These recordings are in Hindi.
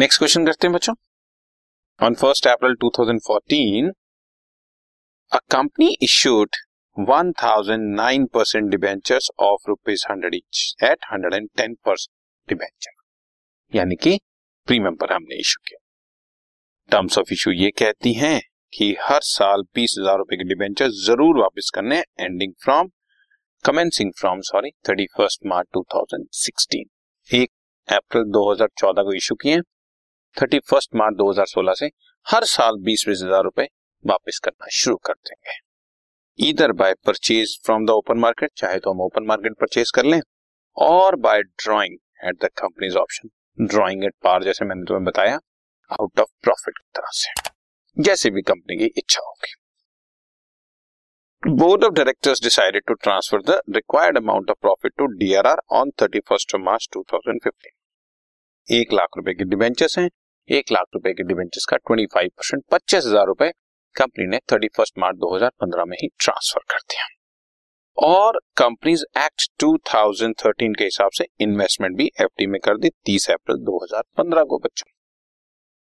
नेक्स्ट क्वेश्चन करते हैं बच्चों। On first April 2014 a company issued 1009 percent debentures of rupees hundred each at hundred and ten percent debenture यानी कि प्रीमियम पर हमने इशू किया। टर्म्स ऑफ़ इशू ये कहती हैं कि हर साल बीस हज़ार रुपए के डिबेंचर ज़रूर वापस करने ending from commencing from sorry thirty first March two thousand sixteen एक अप्रैल 2014 को इशू किए थर्टी फ़र्स्ट मार्च 2016 से हर साल बीस बीस हज़ार रुपए वापस करना शुरू कर देंगे। इधर by purchase from the open market चाहे तो हम ओपन मार्केट परचेज कर लें और by drawing at the company's option drawing at par जैसे मैंने तुम्हें बताया आउट ऑफ़ प्रॉफिट की तरह से, जैसे भी कंपनी की इच्छा होगी। Board of directors decided to transfer the required amount of profit to DRR on thirty first March two thousand fifteen एक लाख रुपए के डिबेंचर्स हैं एक लाख रुपए के डिबेंचर्स का ट्वेंटी फाइव परसेंट पच्चीस हज़ार रुपए कंपनी ने थर्टी फ़र्स्ट मार्च दो हज़ार पंद्रह में ही ट्रांसफ़र कर दिया। और कंपनीज़ एक्ट 2013 के हिसाब से इन्वेस्टमेंट भी एफडी में कर दी 30 अप्रैल 2015 को, बच्चों।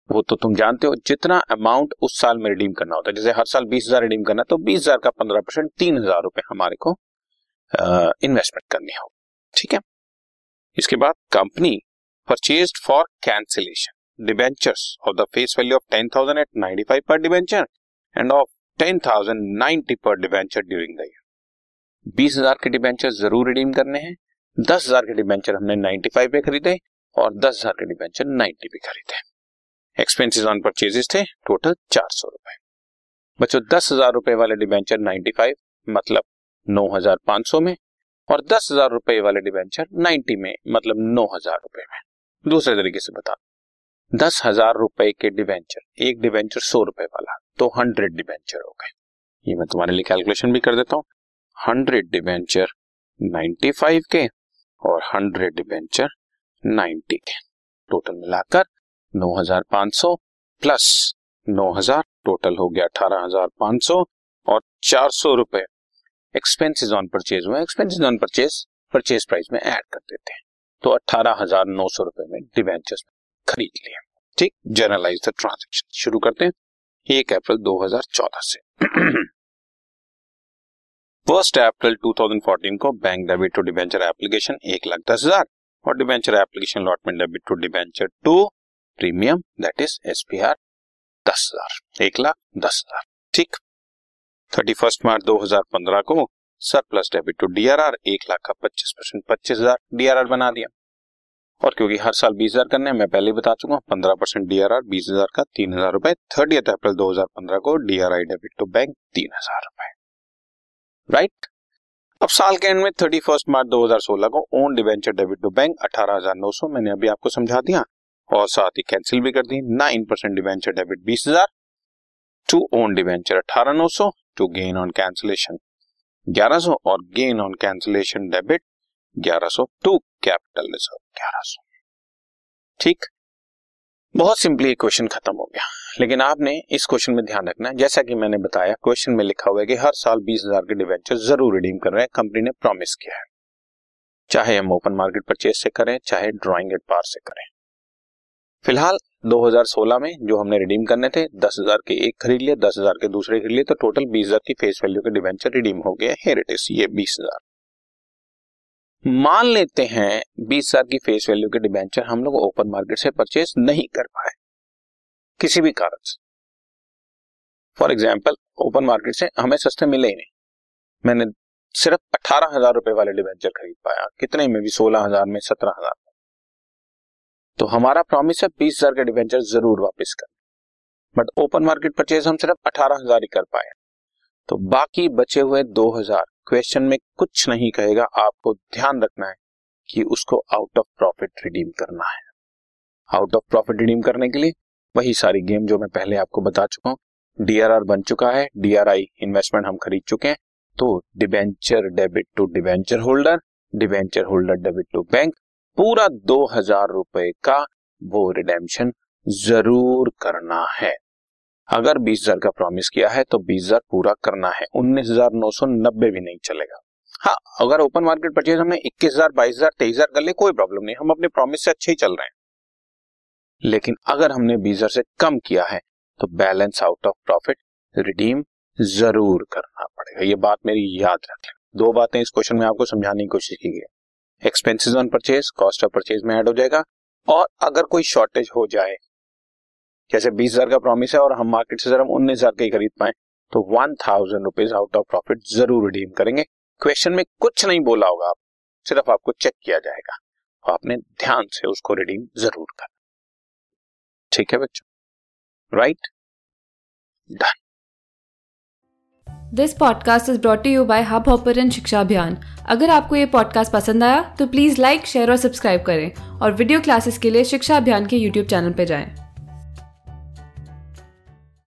वो तो तुम जानते हो, जितना अमाउंट उस साल में रिडीम करना होता है, जैसे हर साल बीस हज़ार रिडीम करना तो बीस हज़ार का पंद्रह परसेंट तीन हज़ार रुपए हमारे को इन्वेस्टमेंट करनी हो ठीक है? इसके बाद company purchase for cancellation debentures of the face value of ten thousand at ninety five per debenture and of ten thousand ninety per debenture during the year बीस हज़ार के डिबेंचर ज़रूर रिडीम करने हैं। दस हज़ार के डिबेंचर हमने नाइन्टी फाइव पे खरीदे और दस हज़ार के डिबेंचर नाइन्टी पे खरीदे। एक्सपेंसेस ऑन परचेजेस थे टोटल चार सौ रुपए। बच्चों, दस हज़ार रुपए वाले डिबेंचर नाइन्टी फाइव मतलब नौ हज़ार पाँच सौ में और दस हज़ार रुपए वाले डिबेंचर नाइन्टी में मतलब नौ हज़ार रुपए में। दूसरे तरीके से बता दस हज़ार रुपए के डिवेंचर एक डिबेंचर सौ रुपए वाला तो हंड्रेड डिबेंचर हो गए। ये मैं तुम्हारे लिए कैलकुलेशन भी कर देता हूँ। हंड्रेड डिबेंचर नाइन्टी फाइव के और हंड्रेड डिबेंचर नाइन्टी के। टोटल मिलाकर नौ हज़ार पाँच सौ प्लस नौ हज़ार, टोटल हो गया अठारह हज़ार पाँच सौ और चार सौ रुपए एक्सपेंसेस ऑन परचेज हुए। Expenses on purchase purchase price में ऐड कर देते हैं। तो अठारह हज़ार नौ सौ रुपए में डिवेंचर्स खरीद लिए। ठीक? जर्नलाइज द ट्रांजेक्शन शुरू करते हैं। एक अप्रैल 2014 से। फ़र्स्ट अप्रैल 2014 को bank debit to debenture application एक लाख दस हज़ार और debenture application allotment debit to debenture to premium that is S P R दस हज़ार। एक लाख दस हज़ार। ठीक? थर्टी फ़र्स्ट मार्च दो हज़ार पंद्रह को सरप्लस डेबिट टू डीआरआर एक लाख का पच्चीस परसेंट पच्चीस हज़ार डीआरआर बना दिया। और क्योंकि हर साल बीस हज़ार करने मैं पहले बता चुका हूँ, पंद्रह परसेंट डी आर आर बीस हज़ार का तीन हज़ार रुपए थर्टी अप्रैल दो हज़ार पंद्रह को D R I debit to bank तीन हज़ार रुपए। राइट अब साल के एंड में थर्टी फ़र्स्ट मार्च दो हज़ार सोलह को own debenture debit to bank अठारह हज़ार नौ सौ, मैंने अभी आपको समझा दिया। और साथ ही कैंसिल भी कर दी नाइन परसेंट डिवेंचर डेबिट बीस हज़ार टू ओन डिवेंचर अठारह नौ सौ टू गेन ऑन कैंसिलेशन ग्यारह सौ, और गेन ऑन कैंसिलेशन डेबिट ग्यारह सौ टू कैपिटल रिज़र्व ग्यारह सौ। ठीक? बहुत सिंपली क्वेश्चन खत्म हो गया। लेकिन आपने इस क्वेश्चन में ध्यान रखना है। जैसा कि मैंने बताया, क्वेश्चन में लिखा हुआ है कि हर साल बीस हज़ार के डिवेंचर ज़रूर रिडीम कर रहे हैं। कंपनी ने प्रॉमिस किया है। चाहे हम ओपन मार्केट परचेज से करें, चाहे ड्रॉइंग एट पार से करें। फ़िलहाल 2016 में जो हमने रिडीम करने थे, दस हज़ार के एक खरीद लिए, दस हज़ार के दूसरे खरीद लिए तो टोटल बीस हज़ार की फेस वैल्यू के डिवेंचर रिडीम हो गए इट ये बीस हज़ार। मान लेते हैं बीस हज़ार की फेस वैल्यू के डिवेंचर हम लोग ओपन मार्केट से परचेज नहीं कर पाए। किसी भी कारण से। फॉर एग्ज़ाम्पल ओपन मार्केट से हमें सस्ते मिले ही नहीं। मैंने सिर्फ़ अठारह हज़ार रुपए वाले डिवेंचर खरीद पाया। कितने में भी? सोलह हज़ार में, सत्रह हज़ार में। तो हमारा प्रॉमिस है बीस हज़ार के डिवेंचर ज़रूर वापस कर। बट ओपन मार्केट परचेज हम सिर्फ़ अठारह हज़ार ही कर पाए। तो बाकी बचे हुए दो हज़ार क्वेश्चन में कुछ नहीं कहेगा, आपको ध्यान रखना है कि उसको आउट ऑफ़ प्रॉफिट रिडीम करना है। आउट ऑफ़ प्रॉफिट रिडीम करने के लिए वही सारी गेम जो मैं पहले आपको बता चुका हूँ डीआरआर बन चुका है डीआरआई इन्वेस्टमेंट हम खरीद चुके हैं तो debenture debit to debenture holder debenture holder debit to bank पूरा दो हज़ार रुपए का वो रिडेम्पशन ज़रूर करना है। अगर बीस हज़ार का प्रॉमिस किया है तो बीस हज़ार पूरा करना है। उन्नीस हज़ार नौ सौ नब्बे भी नहीं चलेगा। हाँ अगर ओपन मार्केट परचेज हमने इक्कीस हज़ार, बाईस हज़ार, तेईस हज़ार कर ले कोई प्रॉब्लम नहीं। हम अपने प्रॉमिस से अच्छे ही चल रहे हैं। लेकिन अगर हमने बीजर से कम किया है तो balance out of profit redeem ज़रूर करना पड़ेगा। ये बात मेरी याद रख। लें दो बातें इस क्वेश्चन में आपको समझाने की कोशिश की गई। Expenses on purchase cost of purchase में ऐड हो जाएगा। और अगर कोई शॉर्टेज हो जाए जैसे बीस हज़ार का प्रॉमिस है और हम मार्केट से जरा उन्नीस हज़ार का ही खरीद पाए तो one thousand rupees out of profit ज़रूर रिडीम करेंगे। क्वेश्चन में कुछ नहीं बोला होगा आप, सिर्फ़ आपको चेक किया जाएगा। तो आपने ध्यान से उसको रिडीम ज़रूर करना। ठीक है बच्चों? Right done this podcast is brought you by Hubhopper Shiksha Abhiyan अगर आपको ये पॉडकास्ट पसंद आया तो प्लीज़ लाइक शेयर और सब्सक्राइब करें। और वीडियो क्लासेस के लिए शिक्षा अभियान के यूट्यूब चैनल पर जाएँ।